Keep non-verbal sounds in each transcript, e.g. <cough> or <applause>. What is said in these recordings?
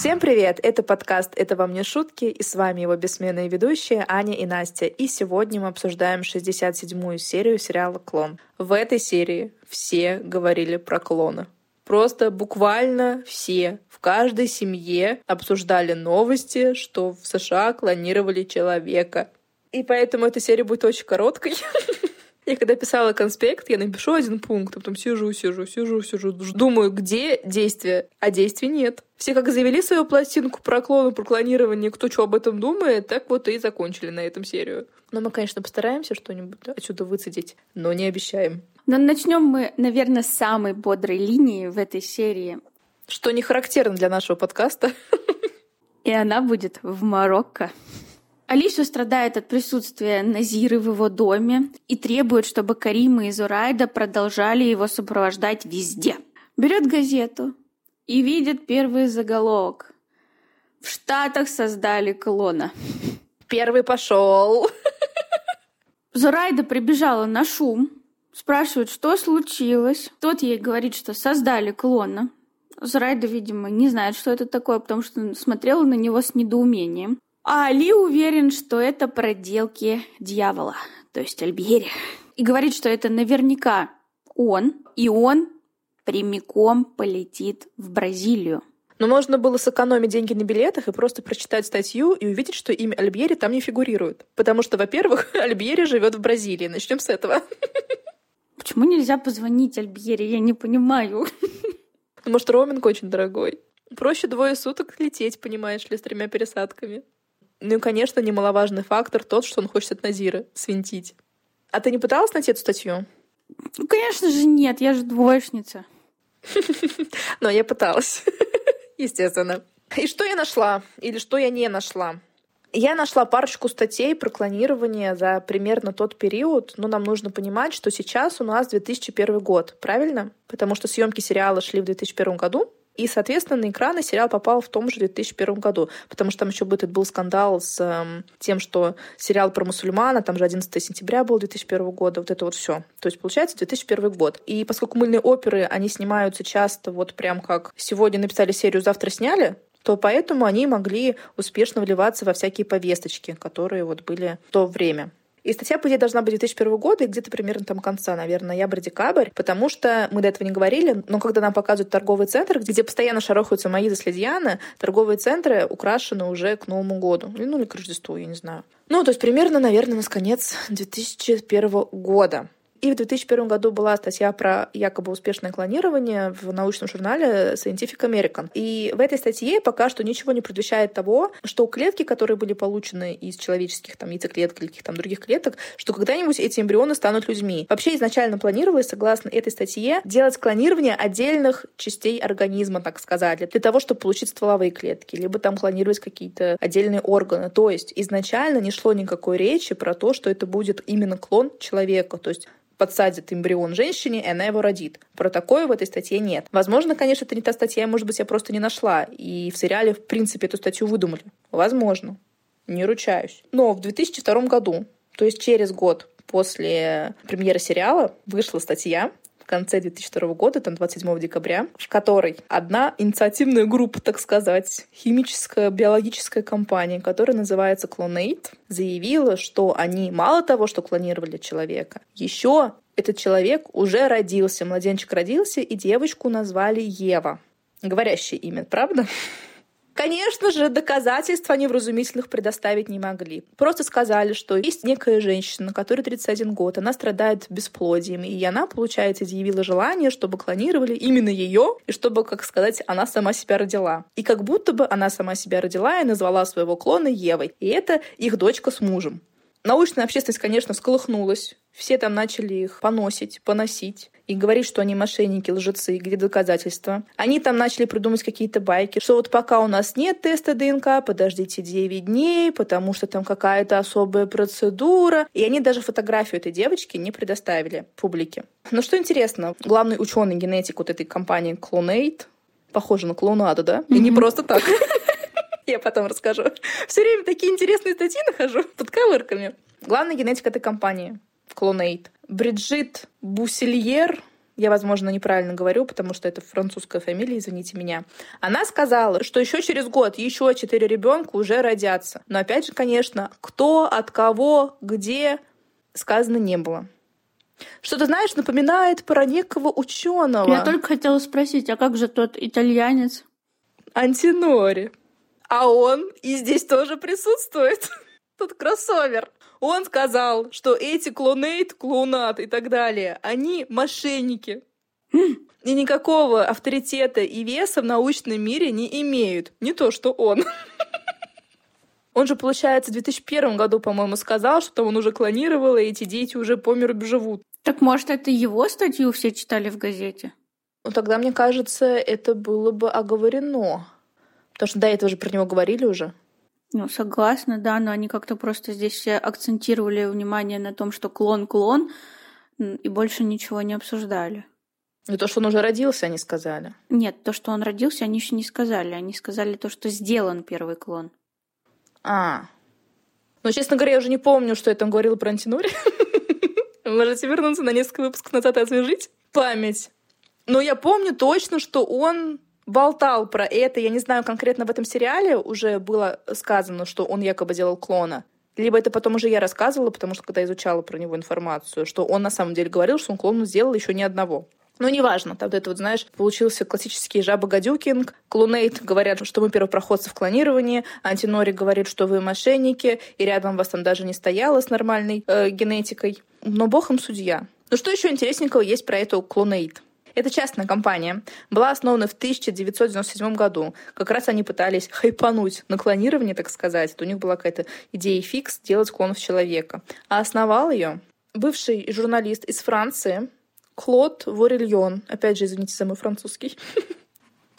Всем привет! Это подкаст «Это вам не шутки» и с вами его бессменные ведущие Аня и Настя. И сегодня мы обсуждаем 67-ю серию сериала «Клон». В этой серии все говорили про клона. Просто буквально все в каждой семье обсуждали новости, что в США клонировали человека. И поэтому эта серия будет очень короткой. <laughs> Я когда писала конспект, я напишу один пункт, а потом сижу, сижу, сижу, сижу, думаю, где действие, а действий нет. Все как завели свою пластинку про клоны, про клонирование, кто что об этом думает, так вот и закончили на этом серию. Но мы, конечно, постараемся что-нибудь отсюда выцедить, но не обещаем. Но начнем мы, наверное, с самой бодрой линии в этой серии. Что не характерно для нашего подкаста. <laughs> И она будет в Марокко. Алису страдает от присутствия Назиры в его доме и требует, чтобы Карима и Зурайда продолжали его сопровождать везде. Берет газету и видит первый заголовок. В Штатах создали клона. Первый пошел. Зурайда прибежала на шум, спрашивает, что случилось. Тот ей говорит, что создали клона. Зурайда, видимо, не знает, что это такое, потому что смотрела на него с недоумением. А Али уверен, что это проделки дьявола, то есть Альбьери. И говорит, что это наверняка он, и он прямиком полетит в Бразилию. Но можно было сэкономить деньги на билетах и просто прочитать статью и увидеть, что имя Альбьери там не фигурирует. Потому что, во-первых, <laughs> Альбьери живет в Бразилии. Начнем с этого. Почему нельзя позвонить Альбьери? Я не понимаю. Может, роуминг очень дорогой. Проще двое суток лететь, понимаешь ли, с тремя пересадками. Ну и, конечно, немаловажный фактор тот, что он хочет от Назира свинтить. А ты не пыталась найти эту статью? Ну, конечно же, нет, я же двоечница. <laughs> Но я пыталась, <laughs> естественно. И что я нашла? Или что я не нашла? Я нашла парочку статей про клонирование за примерно тот период, но нам нужно понимать, что сейчас у нас 2001 год, правильно? Потому что съемки сериала шли в 2001 году, и, соответственно, на экраны сериал попал в том же 2001 году, потому что там еще этот был скандал с э, тем, что сериал про мусульмана, там же 11 сентября был 2001 года, вот это вот все. То есть, получается, 2001 год. И поскольку мыльные оперы, они снимаются часто вот прям как сегодня написали серию, завтра сняли, то поэтому они могли успешно вливаться во всякие повесточки, которые вот были в то время. И статья, по идее, должна быть 2001 года, и где-то примерно там конца, наверное, ноябрь-декабрь, потому что мы до этого не говорили, но когда нам показывают торговый центр, где постоянно шарохаются мои заследьяны, торговые центры украшены уже к Новому году. Ну, или к Рождеству, я не знаю. Ну, то есть примерно, наверное, у нас конец 2001 года. И в 2001 году была статья про якобы успешное клонирование в научном журнале Scientific American. И в этой статье пока что ничего не предвещает того, что клетки, которые были получены из человеческих там, яйцеклеток или каких-то других клеток, что когда-нибудь эти эмбрионы станут людьми. Вообще изначально планировалось, согласно этой статье, делать клонирование отдельных частей организма, так сказать, для того, чтобы получить стволовые клетки, либо там клонировать какие-то отдельные органы. То есть изначально не шло никакой речи про то, что это будет именно клон человека. То есть подсадит эмбрион женщине, и она его родит. Про такое в этой статье нет. Возможно, конечно, это не та статья, может быть, я просто не нашла. И в сериале, в принципе, эту статью выдумали. Возможно. Не ручаюсь. Но в 2002 году, то есть через год после премьеры сериала, вышла статья, конце 2002 года, там 27 декабря, в которой одна инициативная группа, так сказать, химическая, биологическая компания, которая называется Clonate, заявила, что они мало того, что клонировали человека, еще этот человек уже родился, младенчик родился, и девочку назвали Ева. Говорящее имя, правда? Конечно же, доказательств они вразумительных предоставить не могли. Просто сказали, что есть некая женщина, которой 31 год, она страдает бесплодием, и она, получается, изъявила желание, чтобы клонировали именно ее, и чтобы, как сказать, она сама себя родила. И как будто бы она сама себя родила и назвала своего клона Евой. И это их дочка с мужем. Научная общественность, конечно, всколыхнулась. Все там начали их поносить, поносить и говорить, что они мошенники, лжецы, где доказательства. Они там начали придумать какие-то байки, что вот пока у нас нет теста ДНК, подождите 9 дней, потому что там какая-то особая процедура. И они даже фотографию этой девочки не предоставили публике. Но что интересно, главный ученый генетик вот этой компании Clonate, похоже на клоунаду, да? И не просто так. <laughs> Я потом расскажу. Все время такие интересные статьи нахожу под ковырками. Главный генетик этой компании, Clonate. Бриджит Бусильер, я, возможно, неправильно говорю, потому что это французская фамилия, извините меня. Она сказала, что еще через год еще четыре ребенка уже родятся. Но опять же, конечно, кто, от кого, где, сказано не было. Что ты знаешь, напоминает про некого ученого. Я только хотела спросить, а как же тот итальянец? Антинори. А он и здесь тоже присутствует. <laughs> Тут кроссовер. Он сказал, что эти клонейт, клоунат и так далее, они мошенники. И никакого авторитета и веса в научном мире не имеют. Не то, что он. <laughs> Он же, получается, в 2001 году, по-моему, сказал, что он уже клонировал, и эти дети уже по миру живут. Так может, это его статью все читали в газете? Ну, тогда, мне кажется, это было бы оговорено. Потому что до этого же про него говорили уже. Ну, согласна, да, но они как-то просто здесь все акцентировали внимание на том, что клон-клон, и больше ничего не обсуждали. И то, что он уже родился, они сказали. Нет, то, что он родился, они еще не сказали. Они сказали то, что сделан первый клон. А. Ну, честно говоря, я уже не помню, что я там говорила про антинори. <laughs> Можете вернуться на несколько выпусков назад и освежить память. Но я помню точно, что он болтал про это. Я не знаю, конкретно в этом сериале уже было сказано, что он якобы делал клона. Либо это потом уже я рассказывала, потому что когда изучала про него информацию, что он на самом деле говорил, что он клон сделал еще ни одного. Но неважно, там это вот, знаешь, получился классический жаба-гадюкинг. Клунейт говорят, что мы первопроходцы в клонировании. Антинори говорит, что вы мошенники, и рядом вас там даже не стояло с нормальной э, генетикой. Но бог им судья. Ну что еще интересненького есть про эту клонейт? Это частная компания. Была основана в 1997 году. Как раз они пытались хайпануть на клонирование, так сказать. Это у них была какая-то идея фикс делать клонов человека. А основал ее бывший журналист из Франции Клод Ворильон. Опять же, извините за мой французский. <laughs>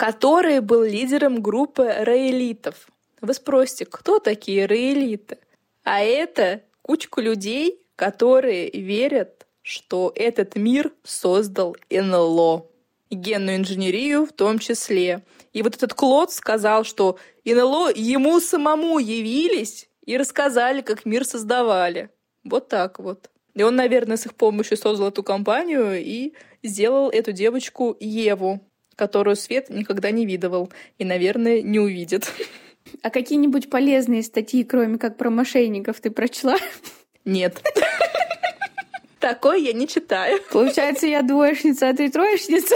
который был лидером группы реэлитов. Вы спросите, кто такие реэлиты? А это кучка людей, которые верят что этот мир создал НЛО. Генную инженерию в том числе. И вот этот Клод сказал, что НЛО ему самому явились и рассказали, как мир создавали. Вот так вот. И он, наверное, с их помощью создал эту компанию и сделал эту девочку Еву, которую Свет никогда не видывал и, наверное, не увидит. А какие-нибудь полезные статьи, кроме как про мошенников, ты прочла? Нет. Такой я не читаю. Получается, я двоечница, а ты троечница?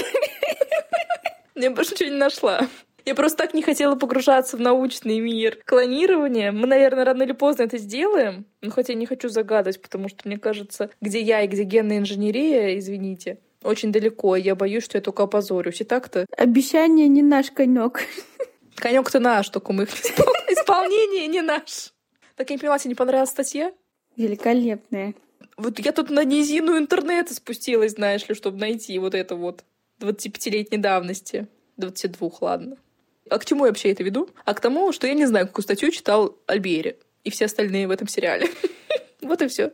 Я больше ничего не нашла. Я просто так не хотела погружаться в научный мир. Клонирование, мы, наверное, рано или поздно это сделаем. Но хотя я не хочу загадать, потому что мне кажется, где я и где генная инженерия, извините, очень далеко. Я боюсь, что я только опозорюсь. И так-то... Обещание не наш конек. Конек-то наш, только мы <laughs> исполнение не наш. Так я не поняла, тебе не понравилась статья? Великолепная. Вот я тут на низину интернета спустилась, знаешь ли, чтобы найти вот это вот 25-летней давности. 22, ладно. А к чему я вообще это веду? А к тому, что я не знаю, какую статью читал Альбери и все остальные в этом сериале. <laughs> Вот и все.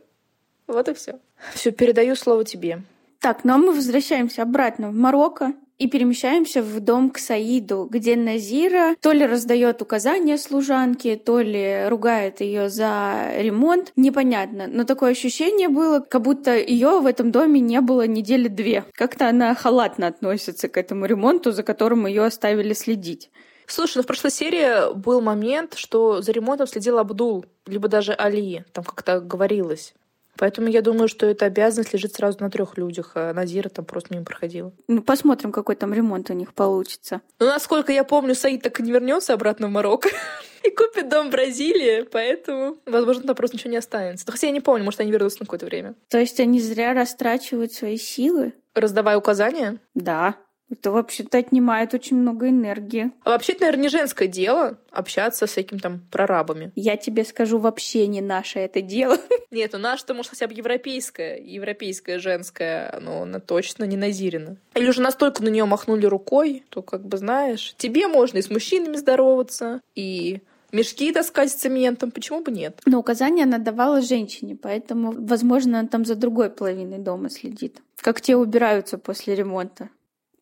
Вот и все. Все, передаю слово тебе. Так, ну а мы возвращаемся обратно в Марокко и перемещаемся в дом к Саиду, где Назира то ли раздает указания служанке, то ли ругает ее за ремонт. Непонятно. Но такое ощущение было, как будто ее в этом доме не было недели две. Как-то она халатно относится к этому ремонту, за которым ее оставили следить. Слушай, ну в прошлой серии был момент, что за ремонтом следил Абдул, либо даже Али, там как-то говорилось. Поэтому я думаю, что эта обязанность лежит сразу на трех людях, а Назира там просто мимо проходила. Ну, посмотрим, какой там ремонт у них получится. Ну, насколько я помню, Саид так и не вернется обратно в Марокко <laughs> и купит дом в Бразилии, поэтому, возможно, там просто ничего не останется. Хотя я не помню, может, они вернутся на какое-то время. То есть они зря растрачивают свои силы? Раздавая указания? Да. Это вообще-то отнимает очень много энергии. А вообще, это, наверное, не женское дело общаться с всякими там прорабами. Я тебе скажу, вообще не наше это дело. <laughs> Нет, у нас что, может, хотя бы европейское, европейское женское, но она точно не Назирина. Или уже настолько на нее махнули рукой, то, как бы, знаешь, тебе можно и с мужчинами здороваться, и мешки таскать с цементом, почему бы нет? Но указания она давала женщине, поэтому, возможно, она там за другой половиной дома следит. Как те убираются после ремонта.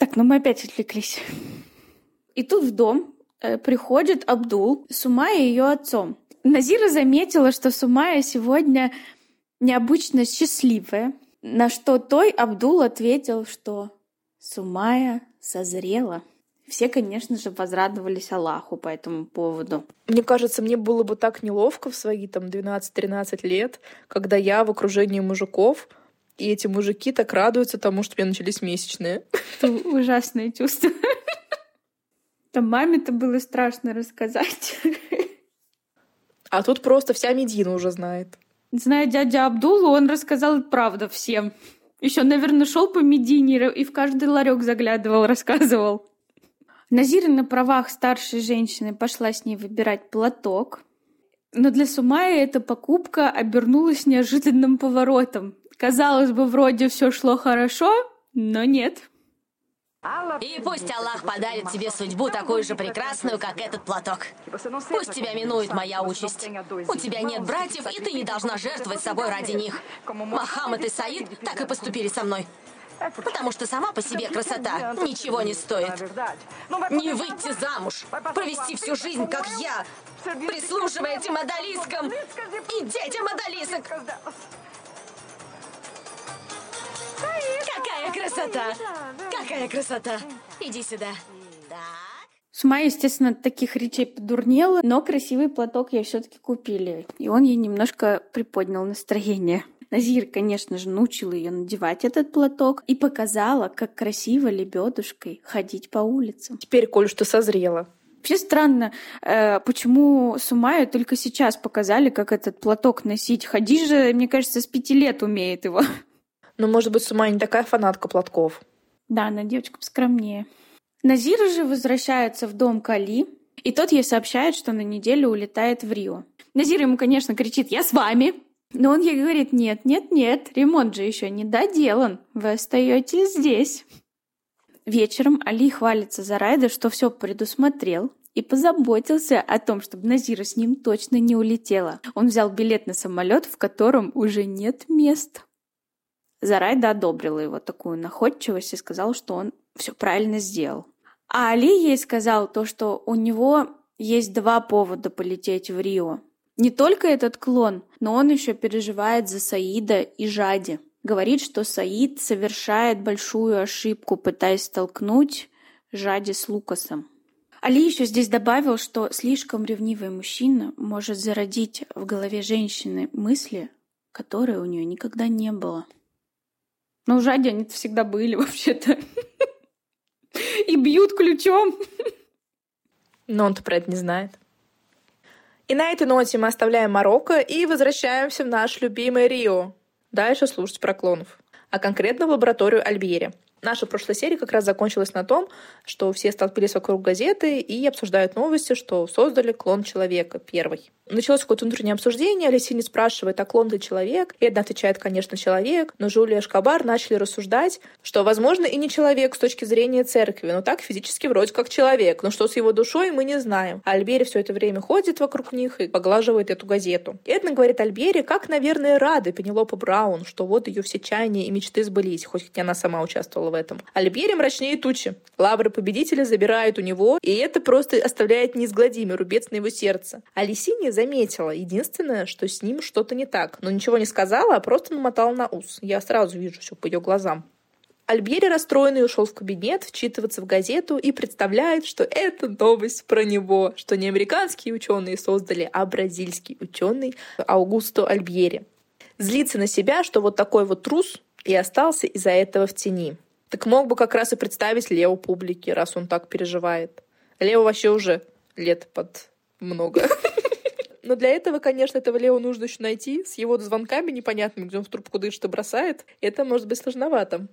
Так, ну мы опять отвлеклись. И тут в дом э, приходит Абдул с Умая и ее отцом. Назира заметила, что Сумая сегодня необычно счастливая, на что той Абдул ответил, что Сумая созрела. Все, конечно же, возрадовались Аллаху по этому поводу. Мне кажется, мне было бы так неловко в свои там 12-13 лет, когда я в окружении мужиков, и эти мужики так радуются тому, что у меня начались месячные. Это ужасное чувство. Там маме-то было страшно рассказать. А тут просто вся Медина уже знает. Зная дядя Абдулу, он рассказал правду всем. Еще, наверное, шел по Медине и в каждый ларек заглядывал, рассказывал. Назира на правах старшей женщины пошла с ней выбирать платок. Но для Сумая эта покупка обернулась неожиданным поворотом. Казалось бы, вроде все шло хорошо, но нет. И пусть Аллах подарит тебе судьбу такую же прекрасную, как этот платок. Пусть тебя минует моя участь. У тебя нет братьев, и ты не должна жертвовать собой ради них. Мохаммед и Саид так и поступили со мной. Потому что сама по себе красота ничего не стоит. Не выйти замуж, провести всю жизнь, как я, прислуживая этим одолискам и детям одолисок. Какая красота! Какая красота! Иди сюда. Так. Сума, естественно, от таких речей подурнела, но красивый платок я все-таки купили. И он ей немножко приподнял настроение. Назир, конечно же, научил ее надевать этот платок и показала, как красиво лебедушкой ходить по улицам. Теперь, коль что созрела. Вообще странно, э, почему Сумаю только сейчас показали, как этот платок носить. Хадижа, мне кажется, с пяти лет умеет его. Ну, может быть, Сумая не такая фанатка платков. Да, она девочка поскромнее. Назира же возвращается в дом Кали, и тот ей сообщает, что на неделю улетает в Рио. Назир ему, конечно, кричит «Я с вами!», но он ей говорит «Нет, нет, нет, ремонт же еще не доделан, вы остаетесь здесь». Вечером Али хвалится за Райда, что все предусмотрел, и позаботился о том, чтобы Назира с ним точно не улетела. Он взял билет на самолет, в котором уже нет мест. Зарайда одобрила его такую находчивость и сказал, что он все правильно сделал. А Али ей сказал то, что у него есть два повода полететь в Рио. Не только этот клон, но он еще переживает за Саида и Жади. Говорит, что Саид совершает большую ошибку, пытаясь столкнуть Жади с Лукасом. Али еще здесь добавил, что слишком ревнивый мужчина может зародить в голове женщины мысли, которые у нее никогда не было. Но у Жади они всегда были <laughs> вообще-то. И бьют ключом. Но он-то про это не знает. И на этой ноте мы оставляем Марокко и возвращаемся в наш любимый Рио. Дальше слушать про клонов. А конкретно в лабораторию Альбьери. Наша прошлая серия как раз закончилась на том, что все столпились вокруг газеты и обсуждают новости, что создали клон человека первый. Началось какое-то внутреннее обсуждение, Алисини спрашивает, а клон ли человек? Эдна отвечает, конечно, человек, но Жулия и Шкабар начали рассуждать, что, возможно, и не человек с точки зрения церкви, но так физически вроде как человек, но что с его душой мы не знаем. А Альбери все это время ходит вокруг них и поглаживает эту газету. Эдна говорит Альбери, как, наверное, рада Пенелопа Браун, что вот ее все чаяния и мечты сбылись, хоть она сама участвовала в этом. Альбери мрачнее тучи. Лавры победителя забирают у него, и это просто оставляет неизгладимый рубец на его сердце. А Лисини заметила. Единственное, что с ним что-то не так. Но ничего не сказала, а просто намотала на ус. Я сразу вижу все по ее глазам. Альбери расстроенный ушел в кабинет вчитываться в газету и представляет, что это новость про него, что не американские ученые создали, а бразильский ученый Аугусто Альбьери. Злится на себя, что вот такой вот трус и остался из-за этого в тени. Так мог бы как раз и представить Лео публике, раз он так переживает. Лео вообще уже лет под много. Но для этого, конечно, этого Лео нужно еще найти. С его звонками непонятными, где он в трубку дышит и бросает. Это может быть сложновато.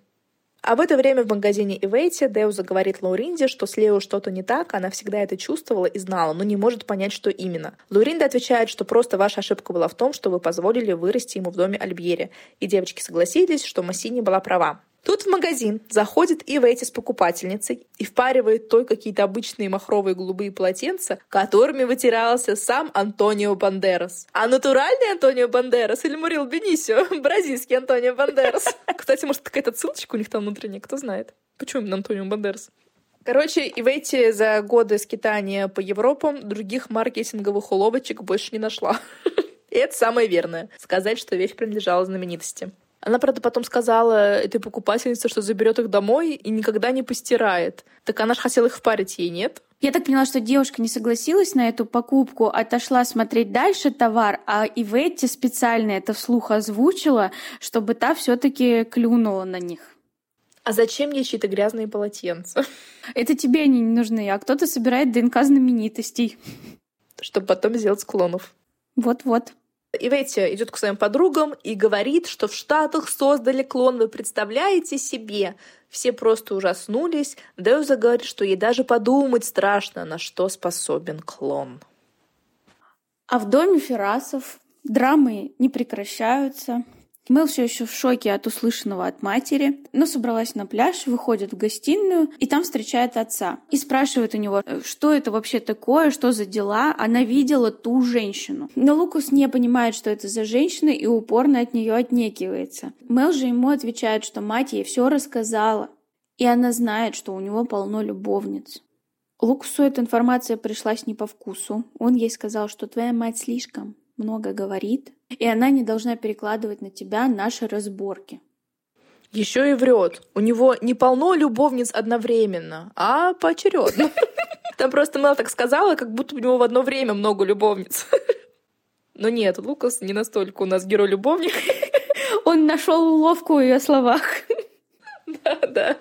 А в это время в магазине Ивейти Деуза говорит Лауринде, что с Лео что-то не так, она всегда это чувствовала и знала, но не может понять, что именно. Лауринда отвечает, что просто ваша ошибка была в том, что вы позволили вырасти ему в доме Альбьери. И девочки согласились, что Массини была права. Тут в магазин заходит Ивейти с покупательницей и впаривает той какие-то обычные махровые голубые полотенца, которыми вытирался сам Антонио Бандерас. А натуральный Антонио Бандерас или Мурил Бенисио? <laughs> Бразильский Антонио Бандерас. <laughs> Кстати, может, какая-то ссылочка у них там внутренняя, кто знает. Почему именно Антонио Бандерас? Короче, Ивейти за годы скитания по Европам других маркетинговых уловочек больше не нашла. <laughs> И это самое верное — сказать, что вещь принадлежала знаменитости. Она, правда, потом сказала этой покупательнице, что заберет их домой и никогда не постирает. Так она же хотела их впарить ей, нет? Я так поняла, что девушка не согласилась на эту покупку, отошла смотреть дальше товар, а Иветти специально это вслух озвучила, чтобы та все таки клюнула на них. А зачем ей чьи-то грязные полотенца? Это тебе они не нужны, а кто-то собирает ДНК знаменитостей. Чтобы потом сделать склонов. Вот-вот. Иветти идет к своим подругам и говорит, что в Штатах создали клон, вы представляете себе? Все просто ужаснулись. Деуза говорит, что ей даже подумать страшно, на что способен клон. А в доме Ферасов драмы не прекращаются. Мэл все еще в шоке от услышанного от матери, но собралась на пляж, выходит в гостиную и там встречает отца. И спрашивает у него, «Э, что это вообще такое, что за дела. Она видела ту женщину. Но Лукас не понимает, что это за женщина и упорно от нее отнекивается. Мэл же ему отвечает, что мать ей все рассказала. И она знает, что у него полно любовниц. Лукасу эта информация пришлась не по вкусу. Он ей сказал, что твоя мать слишком много говорит, и она не должна перекладывать на тебя наши разборки. Еще и врет. У него не полно любовниц одновременно, а поочередно. <laughs> Там просто Мел так сказала, как будто у него в одно время много любовниц. <laughs> Но нет, Лукас не настолько у нас герой-любовник. <laughs> Он нашел уловку в ее словах. Да, да.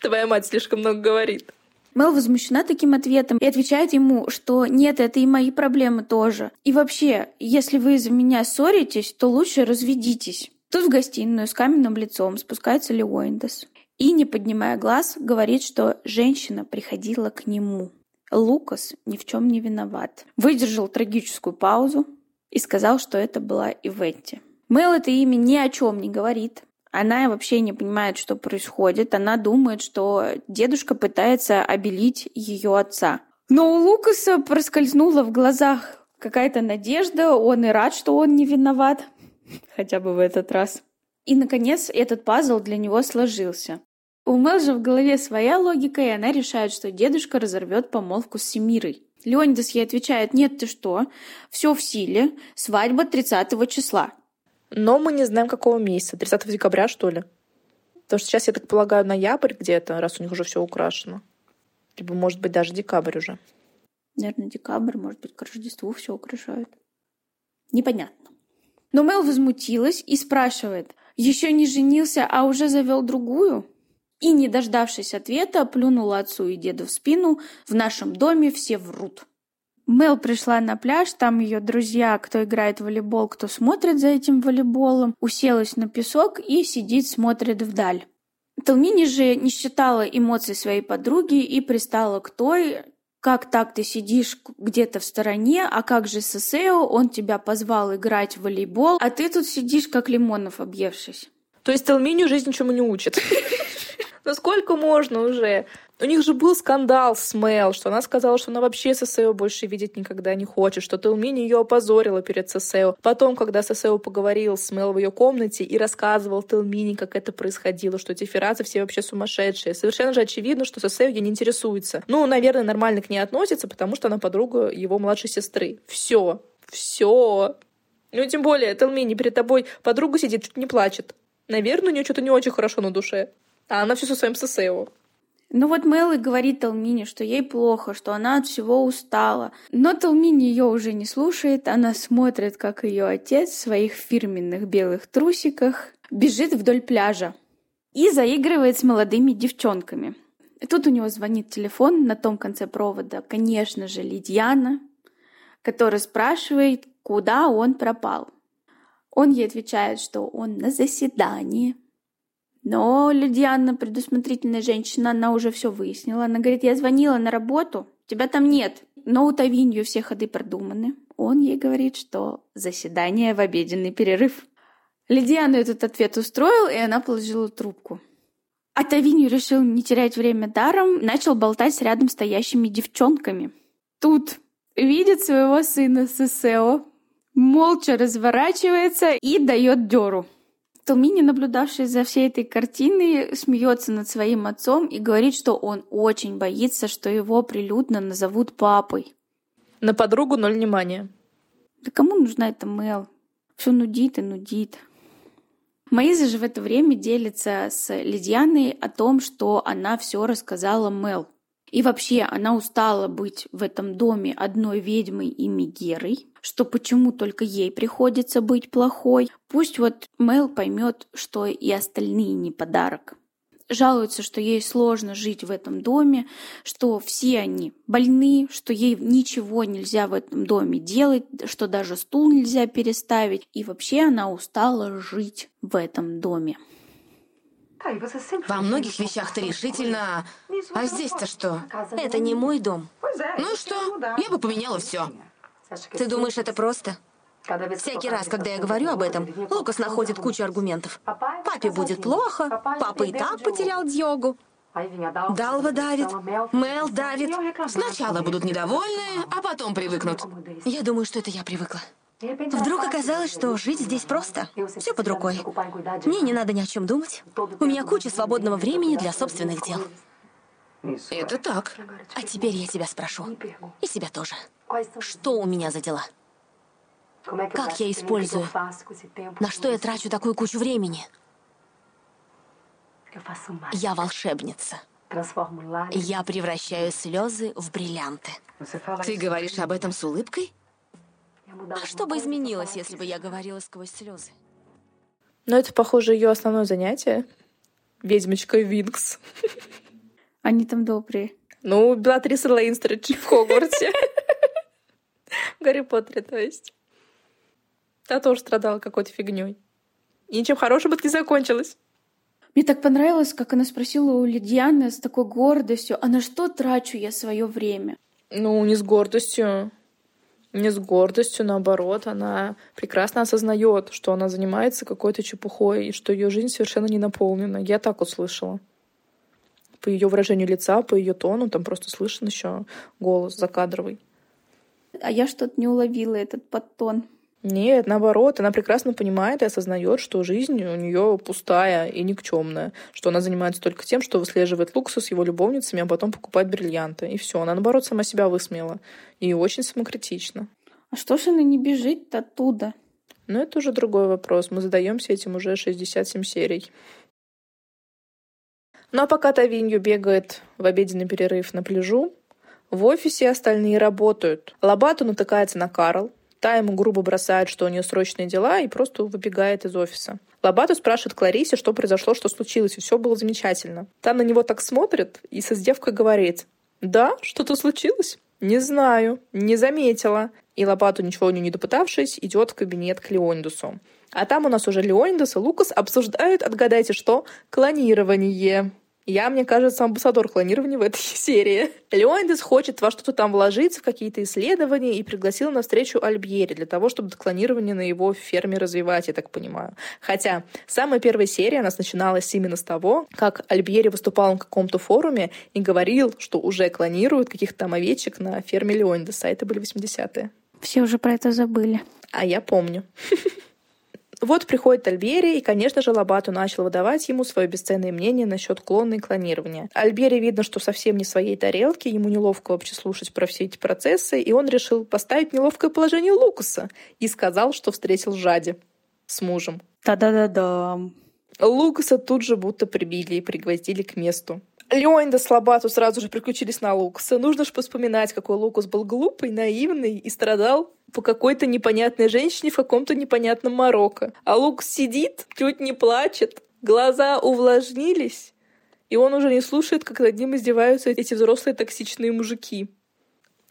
Твоя мать слишком много говорит. Мел возмущена таким ответом и отвечает ему, что нет, это и мои проблемы тоже. И вообще, если вы из-за меня ссоритесь, то лучше разведитесь. Тут в гостиную с каменным лицом спускается Леоиндес. И, не поднимая глаз, говорит, что женщина приходила к нему. Лукас ни в чем не виноват. Выдержал трагическую паузу и сказал, что это была Иветти. Мел это имя ни о чем не говорит. Она вообще не понимает, что происходит. Она думает, что дедушка пытается обелить ее отца. Но у Лукаса проскользнула в глазах какая-то надежда. Он и рад, что он не виноват. <laughs> Хотя бы в этот раз. И, наконец, этот пазл для него сложился. У Мел же в голове своя логика, и она решает, что дедушка разорвет помолвку с Семирой. Леонидас ей отвечает, нет, ты что, все в силе, свадьба 30 числа. Но мы не знаем, какого месяца. 30 декабря, что ли? Потому что сейчас, я так полагаю, ноябрь где-то, раз у них уже все украшено. Либо, может быть, даже декабрь уже. Наверное, декабрь, может быть, к Рождеству все украшают. Непонятно. Но Мел возмутилась и спрашивает, еще не женился, а уже завел другую? И, не дождавшись ответа, плюнула отцу и деду в спину, в нашем доме все врут. Мел пришла на пляж, там ее друзья, кто играет в волейбол, кто смотрит за этим волейболом, уселась на песок и сидит, смотрит вдаль. Талмини же не считала эмоций своей подруги и пристала к той, как так ты сидишь где-то в стороне, а как же Сесео, он тебя позвал играть в волейбол, а ты тут сидишь, как лимонов объевшись. То есть Талминию жизнь ничему не учит. <laughs> Ну сколько можно уже? У них же был скандал с Мел, что она сказала, что она вообще Сесео больше видеть никогда не хочет, что Телмини ее опозорила перед Сесео. Потом, когда Сесео поговорил с Мел в ее комнате и рассказывал Телмини, как это происходило, что эти феразы все вообще сумасшедшие, совершенно же очевидно, что Сесео ей не интересуется. Ну, наверное, нормально к ней относится, потому что она подруга его младшей сестры. Все, все. Ну, тем более, Телмини перед тобой подруга сидит, чуть не плачет. Наверное, у нее что-то не очень хорошо на душе. А она все со своим Сесео. Ну вот Мелли говорит Талмине, что ей плохо, что она от всего устала. Но Талмини ее уже не слушает, она смотрит, как ее отец в своих фирменных белых трусиках бежит вдоль пляжа и заигрывает с молодыми девчонками. Тут у него звонит телефон на том конце провода, конечно же, Лидьяна, которая спрашивает, куда он пропал. Он ей отвечает, что он на заседании – но Людианна, предусмотрительная женщина, она уже все выяснила. Она говорит, я звонила на работу, тебя там нет. Но у Тавинью все ходы продуманы. Он ей говорит, что заседание в обеденный перерыв. Лидиану этот ответ устроил, и она положила трубку. А Тавинью решил не терять время даром, начал болтать с рядом стоящими девчонками. Тут видит своего сына Сесео, молча разворачивается и дает дёру. Талмини, наблюдавший за всей этой картиной, смеется над своим отцом и говорит, что он очень боится, что его прилюдно назовут папой. На подругу ноль внимания. Да кому нужна эта Мел? Все нудит и нудит. Маиза же в это время делится с Лидианой о том, что она все рассказала Мел. И вообще она устала быть в этом доме одной ведьмой и Мегерой, что почему только ей приходится быть плохой. Пусть вот Мел поймет, что и остальные не подарок жалуется, что ей сложно жить в этом доме, что все они больны, что ей ничего нельзя в этом доме делать, что даже стул нельзя переставить, и вообще она устала жить в этом доме. Во многих вещах ты решительно... А здесь-то что? Это не мой дом. Ну что, я бы поменяла все. Ты думаешь, это просто? Всякий раз, когда я говорю об этом, Лукас находит кучу аргументов. Папе будет плохо, папа и так потерял Дьогу. Далва давит, Мел давит. Сначала будут недовольны, а потом привыкнут. Я думаю, что это я привыкла. Вдруг оказалось, что жить здесь просто. Все под рукой. Мне не надо ни о чем думать. У меня куча свободного времени для собственных дел. Это так. А теперь я тебя спрошу. И себя тоже. Что у меня за дела? Как я использую? На что я трачу такую кучу времени? Я волшебница. Я превращаю слезы в бриллианты. Ты говоришь об этом с улыбкой? А что бы изменилось, если бы я говорила сквозь слезы? Ну, это, похоже, ее основное занятие. Ведьмочка Винкс. Они там добрые. Ну, Белатриса Лейнстридж в Хогвартсе. В Гарри Поттере, то есть. Та тоже страдала какой-то фигней. И ничем хорошим это не закончилось. Мне так понравилось, как она спросила у Лидианы с такой гордостью, а на что трачу я свое время? Ну, не с гордостью. Не с гордостью, наоборот, она прекрасно осознает, что она занимается какой-то чепухой и что ее жизнь совершенно не наполнена. Я так услышала. По ее выражению лица, по ее тону, там просто слышен еще голос закадровый. А я что-то не уловила этот подтон. Нет, наоборот, она прекрасно понимает и осознает, что жизнь у нее пустая и никчемная, что она занимается только тем, что выслеживает Луксу с его любовницами, а потом покупает бриллианты. И все, она, наоборот, сама себя высмеяла. И очень самокритично. А что ж она не бежит оттуда? Ну, это уже другой вопрос. Мы задаемся этим уже 67 серий. Ну а пока Тавинью бегает в обеденный перерыв на пляжу, в офисе остальные работают. Лобату натыкается на Карл, Та ему грубо бросает, что у нее срочные дела, и просто выбегает из офиса. Лобату спрашивает Кларисе, что произошло, что случилось, и все было замечательно. Та на него так смотрит и со издевкой говорит. «Да? Что-то случилось?» «Не знаю. Не заметила». И Лопату, ничего у нее не допытавшись, идет в кабинет к Леонидусу. А там у нас уже Леонидус и Лукас обсуждают, отгадайте что, клонирование. Я, мне кажется, амбассадор клонирования в этой <laughs> серии. Леондес хочет во что-то там вложиться, в какие-то исследования, и пригласил на встречу Альбьери для того, чтобы клонирование на его ферме развивать, я так понимаю. Хотя самая первая серия, она начиналась именно с того, как Альбьери выступал на каком-то форуме и говорил, что уже клонируют каких-то там овечек на ферме Леондеса. Это были 80-е. Все уже про это забыли. А я помню. <laughs> Вот приходит Альбери, и, конечно же, Лобату начал выдавать ему свое бесценное мнение насчет клона и клонирования. Альбери видно, что совсем не своей тарелке, ему неловко вообще слушать про все эти процессы, и он решил поставить неловкое положение Лукаса и сказал, что встретил Жади с мужем. Та-да-да-да. Лукаса тут же будто прибили и пригвоздили к месту. Леонида с Лобату сразу же приключились на Лукаса. Нужно же вспоминать, какой Лукас был глупый, наивный и страдал по какой-то непонятной женщине в каком-то непонятном Марокко. А Лук сидит, чуть не плачет, глаза увлажнились, и он уже не слушает, как над ним издеваются эти взрослые токсичные мужики.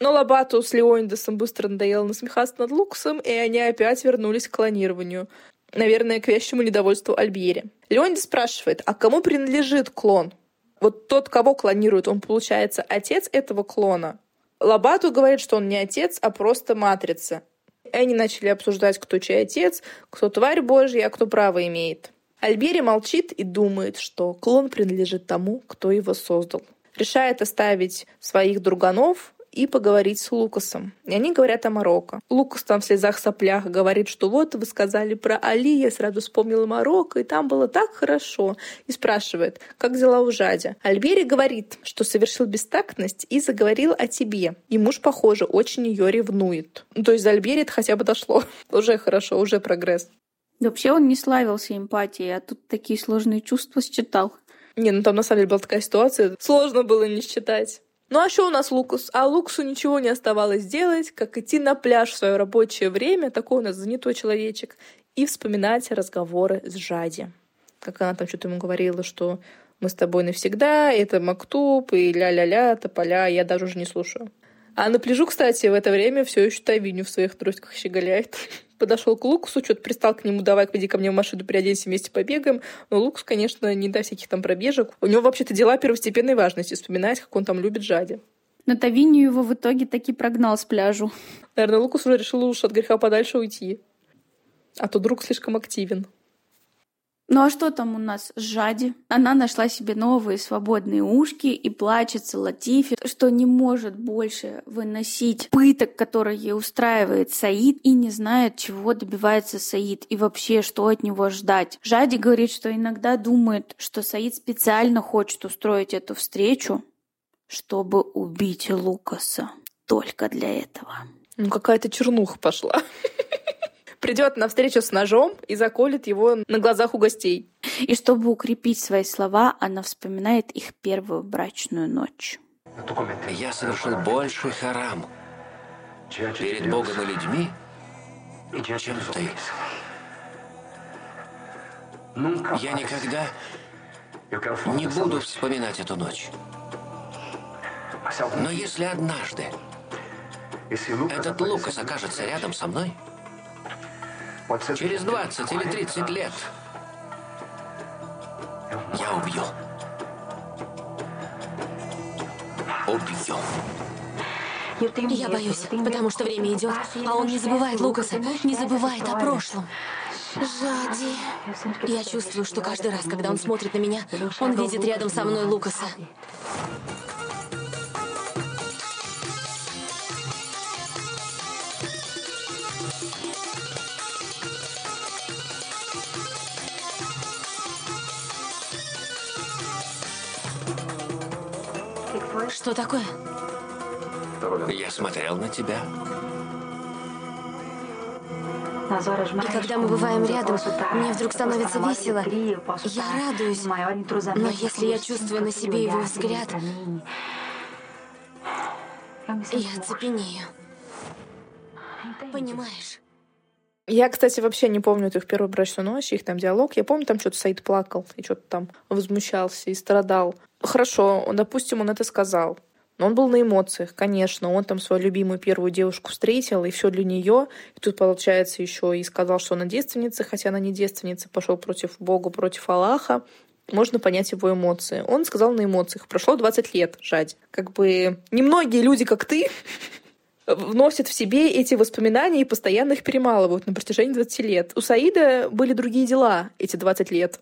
Но Лобату с Леонидасом быстро надоело насмехаться над Луксом, и они опять вернулись к клонированию. Наверное, к вящему недовольству Альбьери. Леонидас спрашивает, а кому принадлежит клон? Вот тот, кого клонирует, он, получается, отец этого клона. Лобату говорит, что он не отец, а просто матрица. И они начали обсуждать, кто чей отец, кто тварь божья, а кто право имеет. Альбери молчит и думает, что клон принадлежит тому, кто его создал. Решает оставить своих друганов и поговорить с Лукасом. И они говорят о Марокко. Лукас там в слезах соплях говорит, что вот вы сказали про Али, я сразу вспомнила Марокко, и там было так хорошо. И спрашивает, как дела у Жади? Альбери говорит, что совершил бестактность и заговорил о тебе. И муж, похоже, очень ее ревнует. Ну, то есть за Альбери это хотя бы дошло. <laughs> уже хорошо, уже прогресс. Вообще он не славился эмпатией, а тут такие сложные чувства считал. Не, ну там на самом деле была такая ситуация, сложно было не считать. Ну а что у нас Лукас? А Луксу ничего не оставалось делать, как идти на пляж в свое рабочее время, такой у нас занятой человечек, и вспоминать разговоры с Жади. Как она там что-то ему говорила, что мы с тобой навсегда, это Мактуб, и ля-ля-ля, тополя, я даже уже не слушаю. А на пляжу, кстати, в это время все еще Тавиню в своих трусиках щеголяет. Подошел к Лукусу, что-то пристал к нему, давай, пойди ко мне в машину, переоденься, вместе побегаем. Но Лукус, конечно, не до всяких там пробежек. У него вообще-то дела первостепенной важности, вспоминать, как он там любит Жади. Но Тавиню его в итоге таки прогнал с пляжу. Наверное, Лукус уже решил уж от греха подальше уйти. А то друг слишком активен. Ну а что там у нас с Жади? Она нашла себе новые свободные ушки и плачется Латифе, что не может больше выносить пыток, которые ей устраивает Саид, и не знает, чего добивается Саид, и вообще, что от него ждать. Жади говорит, что иногда думает, что Саид специально хочет устроить эту встречу, чтобы убить Лукаса. Только для этого. Ну, какая-то чернуха пошла. <laughs> придет на встречу с ножом и заколет его на глазах у гостей. И чтобы укрепить свои слова, она вспоминает их первую брачную ночь. Я совершил больший харам перед Богом и людьми, чем ты. Я никогда не буду вспоминать эту ночь. Но если однажды этот Лукас окажется рядом со мной, Через 20 или 30 лет я убью. Убью. Я боюсь, потому что время идет, а он не забывает Лукаса, не забывает о прошлом. Жади. Я чувствую, что каждый раз, когда он смотрит на меня, он видит рядом со мной Лукаса. Что такое? Я смотрел на тебя. И когда мы бываем рядом, мне вдруг становится весело. Я радуюсь. Но если я чувствую на себе его взгляд, я цепенею. Понимаешь? Я, кстати, вообще не помню их первую брачную ночь, их там диалог. Я помню, там что-то Саид плакал и что-то там возмущался и страдал. Хорошо, допустим, он это сказал. Но он был на эмоциях, конечно. Он там свою любимую первую девушку встретил, и все для нее. И тут, получается, еще и сказал, что она девственница, хотя она не девственница, пошел против Бога, против Аллаха. Можно понять его эмоции. Он сказал на эмоциях. Прошло 20 лет, жать. Как бы немногие люди, как ты, вносят в себе эти воспоминания и постоянно их перемалывают на протяжении 20 лет. У Саида были другие дела эти 20 лет.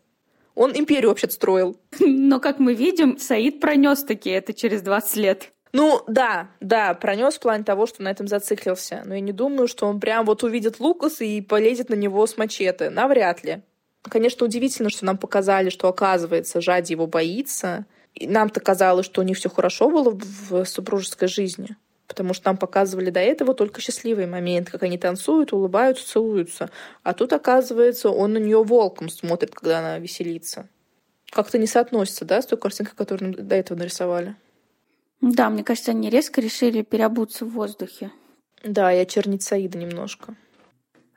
Он империю вообще строил. Но, как мы видим, Саид пронес таки это через 20 лет. Ну, да, да, пронес в плане того, что на этом зациклился. Но я не думаю, что он прям вот увидит Лукаса и полезет на него с мачете. Навряд ли. Конечно, удивительно, что нам показали, что, оказывается, Жади его боится. И нам-то казалось, что у них все хорошо было в супружеской жизни потому что нам показывали до этого только счастливый момент, как они танцуют, улыбаются, целуются. А тут, оказывается, он на нее волком смотрит, когда она веселится. Как-то не соотносится, да, с той картинкой, которую нам до этого нарисовали. Да, мне кажется, они резко решили переобуться в воздухе. Да, и очернить Саида немножко.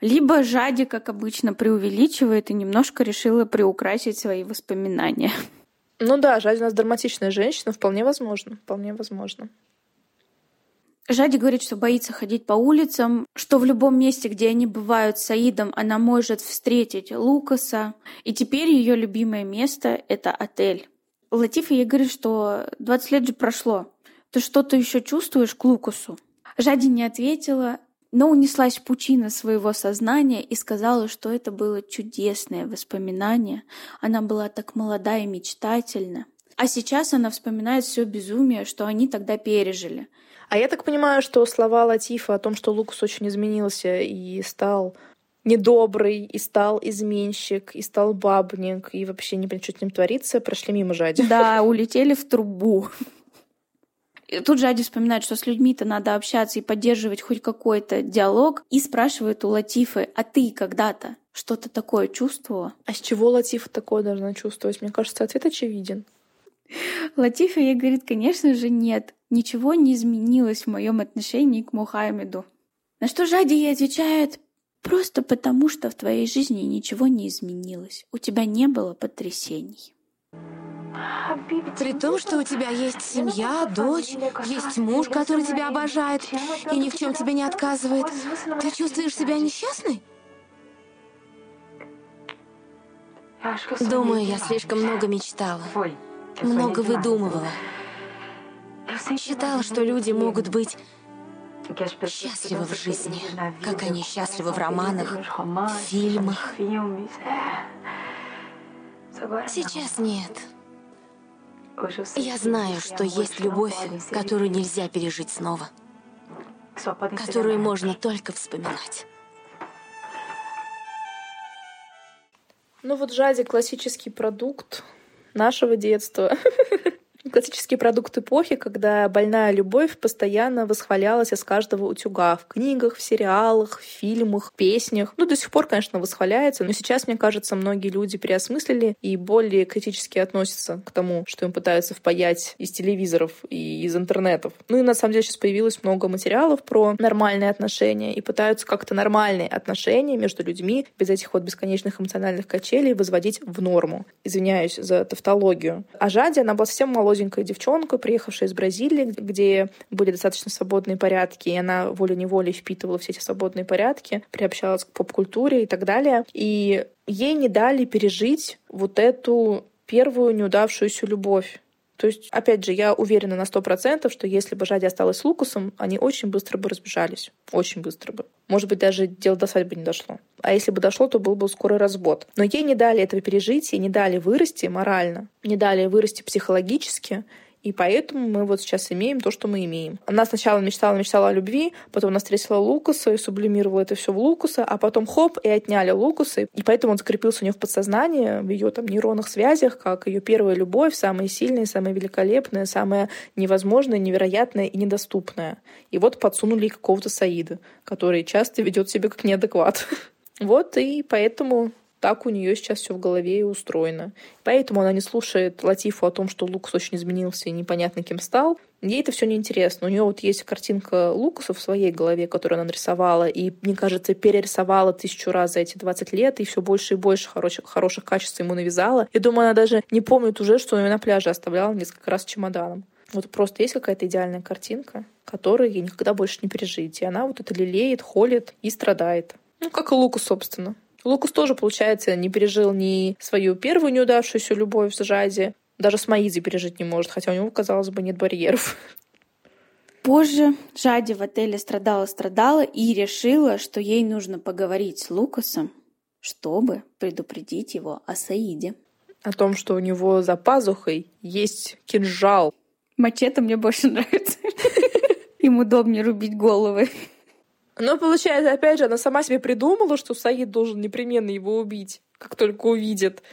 Либо Жади, как обычно, преувеличивает и немножко решила приукрасить свои воспоминания. Ну да, Жади у нас драматичная женщина, вполне возможно, вполне возможно. Жади говорит, что боится ходить по улицам, что в любом месте, где они бывают с Саидом, она может встретить Лукаса. И теперь ее любимое место — это отель. Латифа ей говорит, что 20 лет же прошло. Ты что-то еще чувствуешь к Лукасу? Жади не ответила, но унеслась пучина своего сознания и сказала, что это было чудесное воспоминание. Она была так молода и мечтательна. А сейчас она вспоминает все безумие, что они тогда пережили — а я так понимаю, что слова Латифа о том, что Лукас очень изменился и стал недобрый, и стал изменщик, и стал бабник, и вообще не понимаю, что с ним творится, прошли мимо Жади. Да, улетели в трубу. И тут Жади вспоминает, что с людьми-то надо общаться и поддерживать хоть какой-то диалог, и спрашивает у Латифы, а ты когда-то что-то такое чувствовала? А с чего Латифа такое должна чувствовать? Мне кажется, ответ очевиден. Латифа ей говорит, конечно же, нет. Ничего не изменилось в моем отношении к Мухаммеду. На что Жади ей отвечает, просто потому что в твоей жизни ничего не изменилось. У тебя не было потрясений. При том, что у тебя есть семья, дочь, есть муж, который тебя обожает и ни в чем тебе не отказывает, ты чувствуешь себя несчастной? Думаю, я слишком много мечтала, много выдумывала. Считала, что люди могут быть счастливы в жизни, как они счастливы в романах, фильмах. Сейчас нет. Я знаю, что есть любовь, которую нельзя пережить снова, которую можно только вспоминать. Ну вот Жади классический продукт нашего детства. <laughs> Классический продукт эпохи, когда больная любовь постоянно восхвалялась из каждого утюга. В книгах, в сериалах, в фильмах, песнях. Ну, до сих пор, конечно, восхваляется, но сейчас, мне кажется, многие люди переосмыслили и более критически относятся к тому, что им пытаются впаять из телевизоров и из интернетов. Ну и на самом деле сейчас появилось много материалов про нормальные отношения и пытаются как-то нормальные отношения между людьми без этих вот бесконечных эмоциональных качелей возводить в норму. Извиняюсь за тавтологию. А Жади, она была совсем молодой молоденькая девчонка, приехавшая из Бразилии, где были достаточно свободные порядки, и она волей-неволей впитывала все эти свободные порядки, приобщалась к поп-культуре и так далее. И ей не дали пережить вот эту первую неудавшуюся любовь. То есть, опять же, я уверена на сто процентов, что если бы Жади осталась с Лукасом, они очень быстро бы разбежались. Очень быстро бы. Может быть, даже дело до свадьбы не дошло. А если бы дошло, то был бы скорый развод. Но ей не дали этого пережить, ей не дали вырасти морально, не дали вырасти психологически, и поэтому мы вот сейчас имеем то, что мы имеем. Она сначала мечтала, мечтала о любви, потом она встретила Лукаса и сублимировала это все в Лукаса, а потом хоп, и отняли Лукаса. И поэтому он закрепился у нее в подсознании, в ее там нейронных связях, как ее первая любовь, самая сильная, самая великолепная, самая невозможная, невероятная и недоступная. И вот подсунули какого-то Саида, который часто ведет себя как неадекват. <laughs> Вот, и поэтому так у нее сейчас все в голове и устроено. Поэтому она не слушает Латифу о том, что Лукас очень изменился и непонятно кем стал. Ей это все неинтересно. У нее вот есть картинка Лукаса в своей голове, которую она нарисовала, и, мне кажется, перерисовала тысячу раз за эти 20 лет, и все больше и больше хороших, хороших качеств ему навязала. И думаю, она даже не помнит уже, что ее на пляже оставляла несколько раз чемоданом. Вот просто есть какая-то идеальная картинка, которую ей никогда больше не пережить. И она вот это лелеет, холит и страдает. Ну, как и Лукас, собственно. Лукас тоже, получается, не пережил ни свою первую неудавшуюся любовь с Жади, даже с Маидой пережить не может, хотя у него, казалось бы, нет барьеров. Позже Жади в отеле страдала-страдала и решила, что ей нужно поговорить с Лукасом, чтобы предупредить его о Саиде. О том, что у него за пазухой есть кинжал. Мачете мне больше нравится. <laughs> Им удобнее рубить головы. Но получается, опять же, она сама себе придумала, что Саид должен непременно его убить, как только увидит.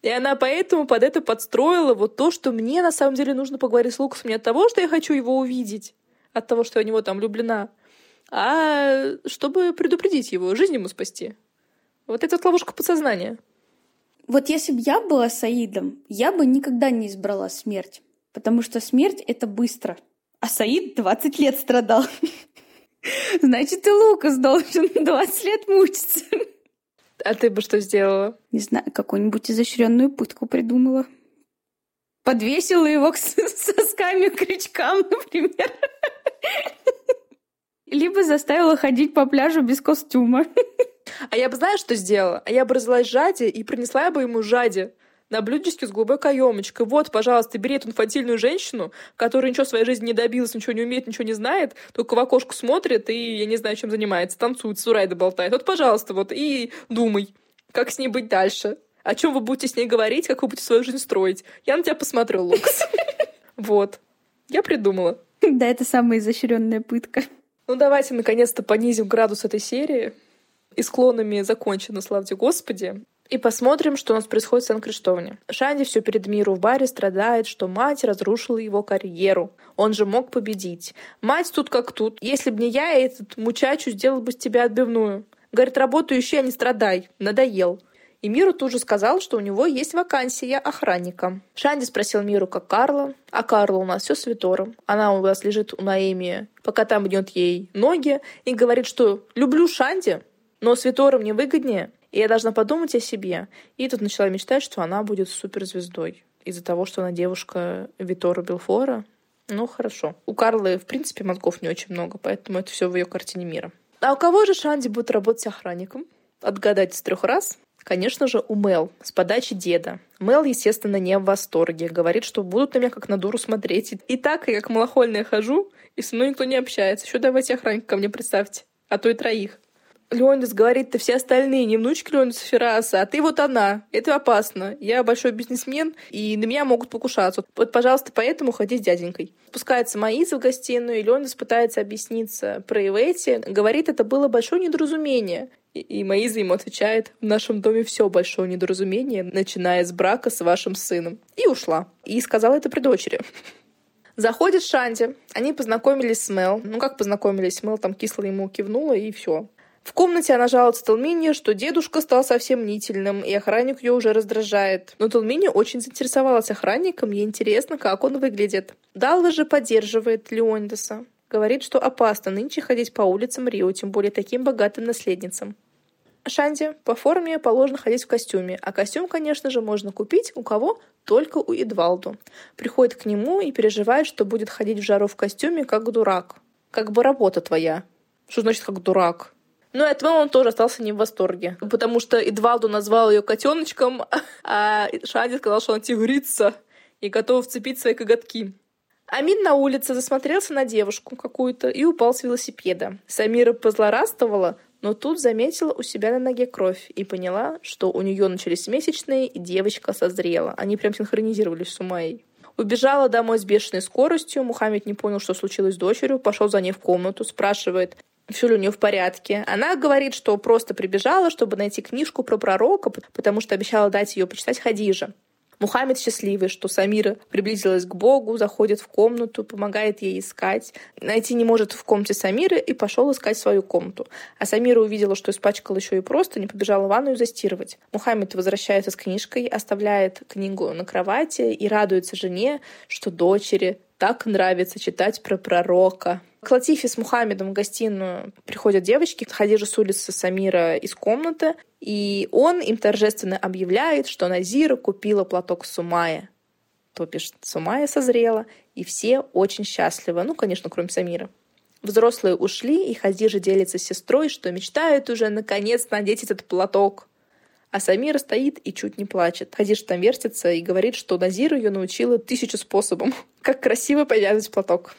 И она поэтому под это подстроила вот то, что мне на самом деле нужно поговорить с Лукасом не от того, что я хочу его увидеть, от того, что я в него там влюблена, а чтобы предупредить его, жизнь ему спасти. Вот это вот ловушка подсознания. Вот если бы я была Саидом, я бы никогда не избрала смерть. Потому что смерть — это быстро. А Саид 20 лет страдал. <laughs> <laughs> Значит, и Лукас должен <laughs> 20 лет мучиться. А ты бы что сделала? Не знаю, какую-нибудь изощренную пытку придумала. Подвесила его к <laughs> сосками к крючкам, например. Либо заставила ходить по пляжу без костюма. А я бы, знаешь, что сделала? А я бы развелась Жаде и принесла бы ему Жаде на блюдечке с голубой каемочкой. Вот, пожалуйста, бери эту инфантильную женщину, которая ничего в своей жизни не добилась, ничего не умеет, ничего не знает, только в окошко смотрит и, я не знаю, чем занимается, танцует, сурайда болтает. Вот, пожалуйста, вот, и думай, как с ней быть дальше. О чем вы будете с ней говорить, как вы будете свою жизнь строить. Я на тебя посмотрю, Лукас. <laughs> Вот. Я придумала. Да, это самая изощренная пытка. Ну, давайте наконец-то понизим градус этой серии. И склонами закончено, славьте Господи. И посмотрим, что у нас происходит в Сан-Криштоване. Шанди все перед миру в баре страдает, что мать разрушила его карьеру. Он же мог победить. Мать тут как тут. Если бы не я, этот мучачу сделал бы с тебя отбивную. Говорит, работаю ищи, а не страдай. Надоел. И Миру тут же сказал, что у него есть вакансия охранника. Шанди спросил Миру, как Карла. А Карла у нас все с Витором. Она у вас лежит у Наэми, пока там гнет ей ноги, и говорит, что люблю Шанди, но с Витором мне выгоднее, и я должна подумать о себе. И тут начала мечтать, что она будет суперзвездой из-за того, что она девушка Витора Белфора. Ну, хорошо. У Карлы, в принципе, мозгов не очень много, поэтому это все в ее картине мира. А у кого же Шанди будет работать охранником? Отгадать с трех раз. Конечно же, у Мел, с подачи деда. Мел, естественно, не в восторге. Говорит, что будут на меня как на дуру смотреть. И так, я как малохольная хожу, и со мной никто не общается. Еще давайте охранника ко мне представьте. А то и троих. Леонидас говорит, ты все остальные не внучки Леонида Ферраса, а ты вот она. Это опасно. Я большой бизнесмен, и на меня могут покушаться. Вот, пожалуйста, поэтому ходи с дяденькой. Спускается Маиза в гостиную, и Леонидас пытается объясниться про Ивети. Говорит, это было большое недоразумение. И, и Маиза ему отвечает, в нашем доме все большое недоразумение, начиная с брака с вашим сыном. И ушла. И сказала это при дочери. Заходит Шанди. Они познакомились с Мел. Ну, как познакомились? Мел там кисло ему кивнула, и все. В комнате она жалуется Талмине, что дедушка стал совсем мнительным, и охранник ее уже раздражает. Но Талмини очень заинтересовалась охранником, ей интересно, как он выглядит. Далла же поддерживает Леондеса. Говорит, что опасно нынче ходить по улицам Рио, тем более таким богатым наследницам. Шанди, по форме положено ходить в костюме, а костюм, конечно же, можно купить у кого? Только у Эдвалду. Приходит к нему и переживает, что будет ходить в жару в костюме, как дурак. Как бы работа твоя. Что значит как дурак? Но от этого он тоже остался не в восторге, потому что Эдвалду назвал ее котеночком, <laughs> а Шанди сказал, что она тигрица и готова вцепить свои коготки. Амин на улице засмотрелся на девушку какую-то и упал с велосипеда. Самира позлорадствовала, но тут заметила у себя на ноге кровь и поняла, что у нее начались месячные, и девочка созрела. Они прям синхронизировались с Умайей. Убежала домой с бешеной скоростью. Мухаммед не понял, что случилось с дочерью. Пошел за ней в комнату, спрашивает, все ли у нее в порядке. Она говорит, что просто прибежала, чтобы найти книжку про пророка, потому что обещала дать ее почитать Хадижа. Мухаммед счастливый, что Самира приблизилась к Богу, заходит в комнату, помогает ей искать. Найти не может в комнате Самиры и пошел искать свою комнату. А Самира увидела, что испачкал еще и просто, не побежала в ванную застирывать. Мухаммед возвращается с книжкой, оставляет книгу на кровати и радуется жене, что дочери так нравится читать про пророка. К Латифе с Мухаммедом в гостиную приходят девочки, Хадижа с улицы Самира из комнаты, и он им торжественно объявляет, что Назира купила платок Сумая. То бишь, Сумая созрела, и все очень счастливы. Ну, конечно, кроме Самира. Взрослые ушли, и Хадижа делится с сестрой, что мечтает уже наконец надеть этот платок. А Самира стоит и чуть не плачет. Хадиш там вертится и говорит, что Назира ее научила тысячу способом, <laughs> как красиво повязать платок.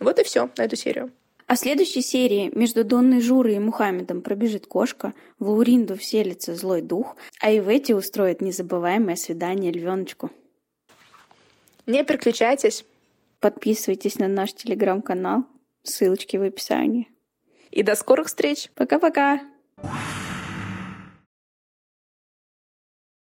Вот и все на эту серию. А в следующей серии между Донной Журой и Мухаммедом пробежит кошка, в Лауринду вселится злой дух, а Ивети устроит незабываемое свидание львеночку. Не переключайтесь. Подписывайтесь на наш телеграм-канал. Ссылочки в описании. И до скорых встреч. Пока-пока.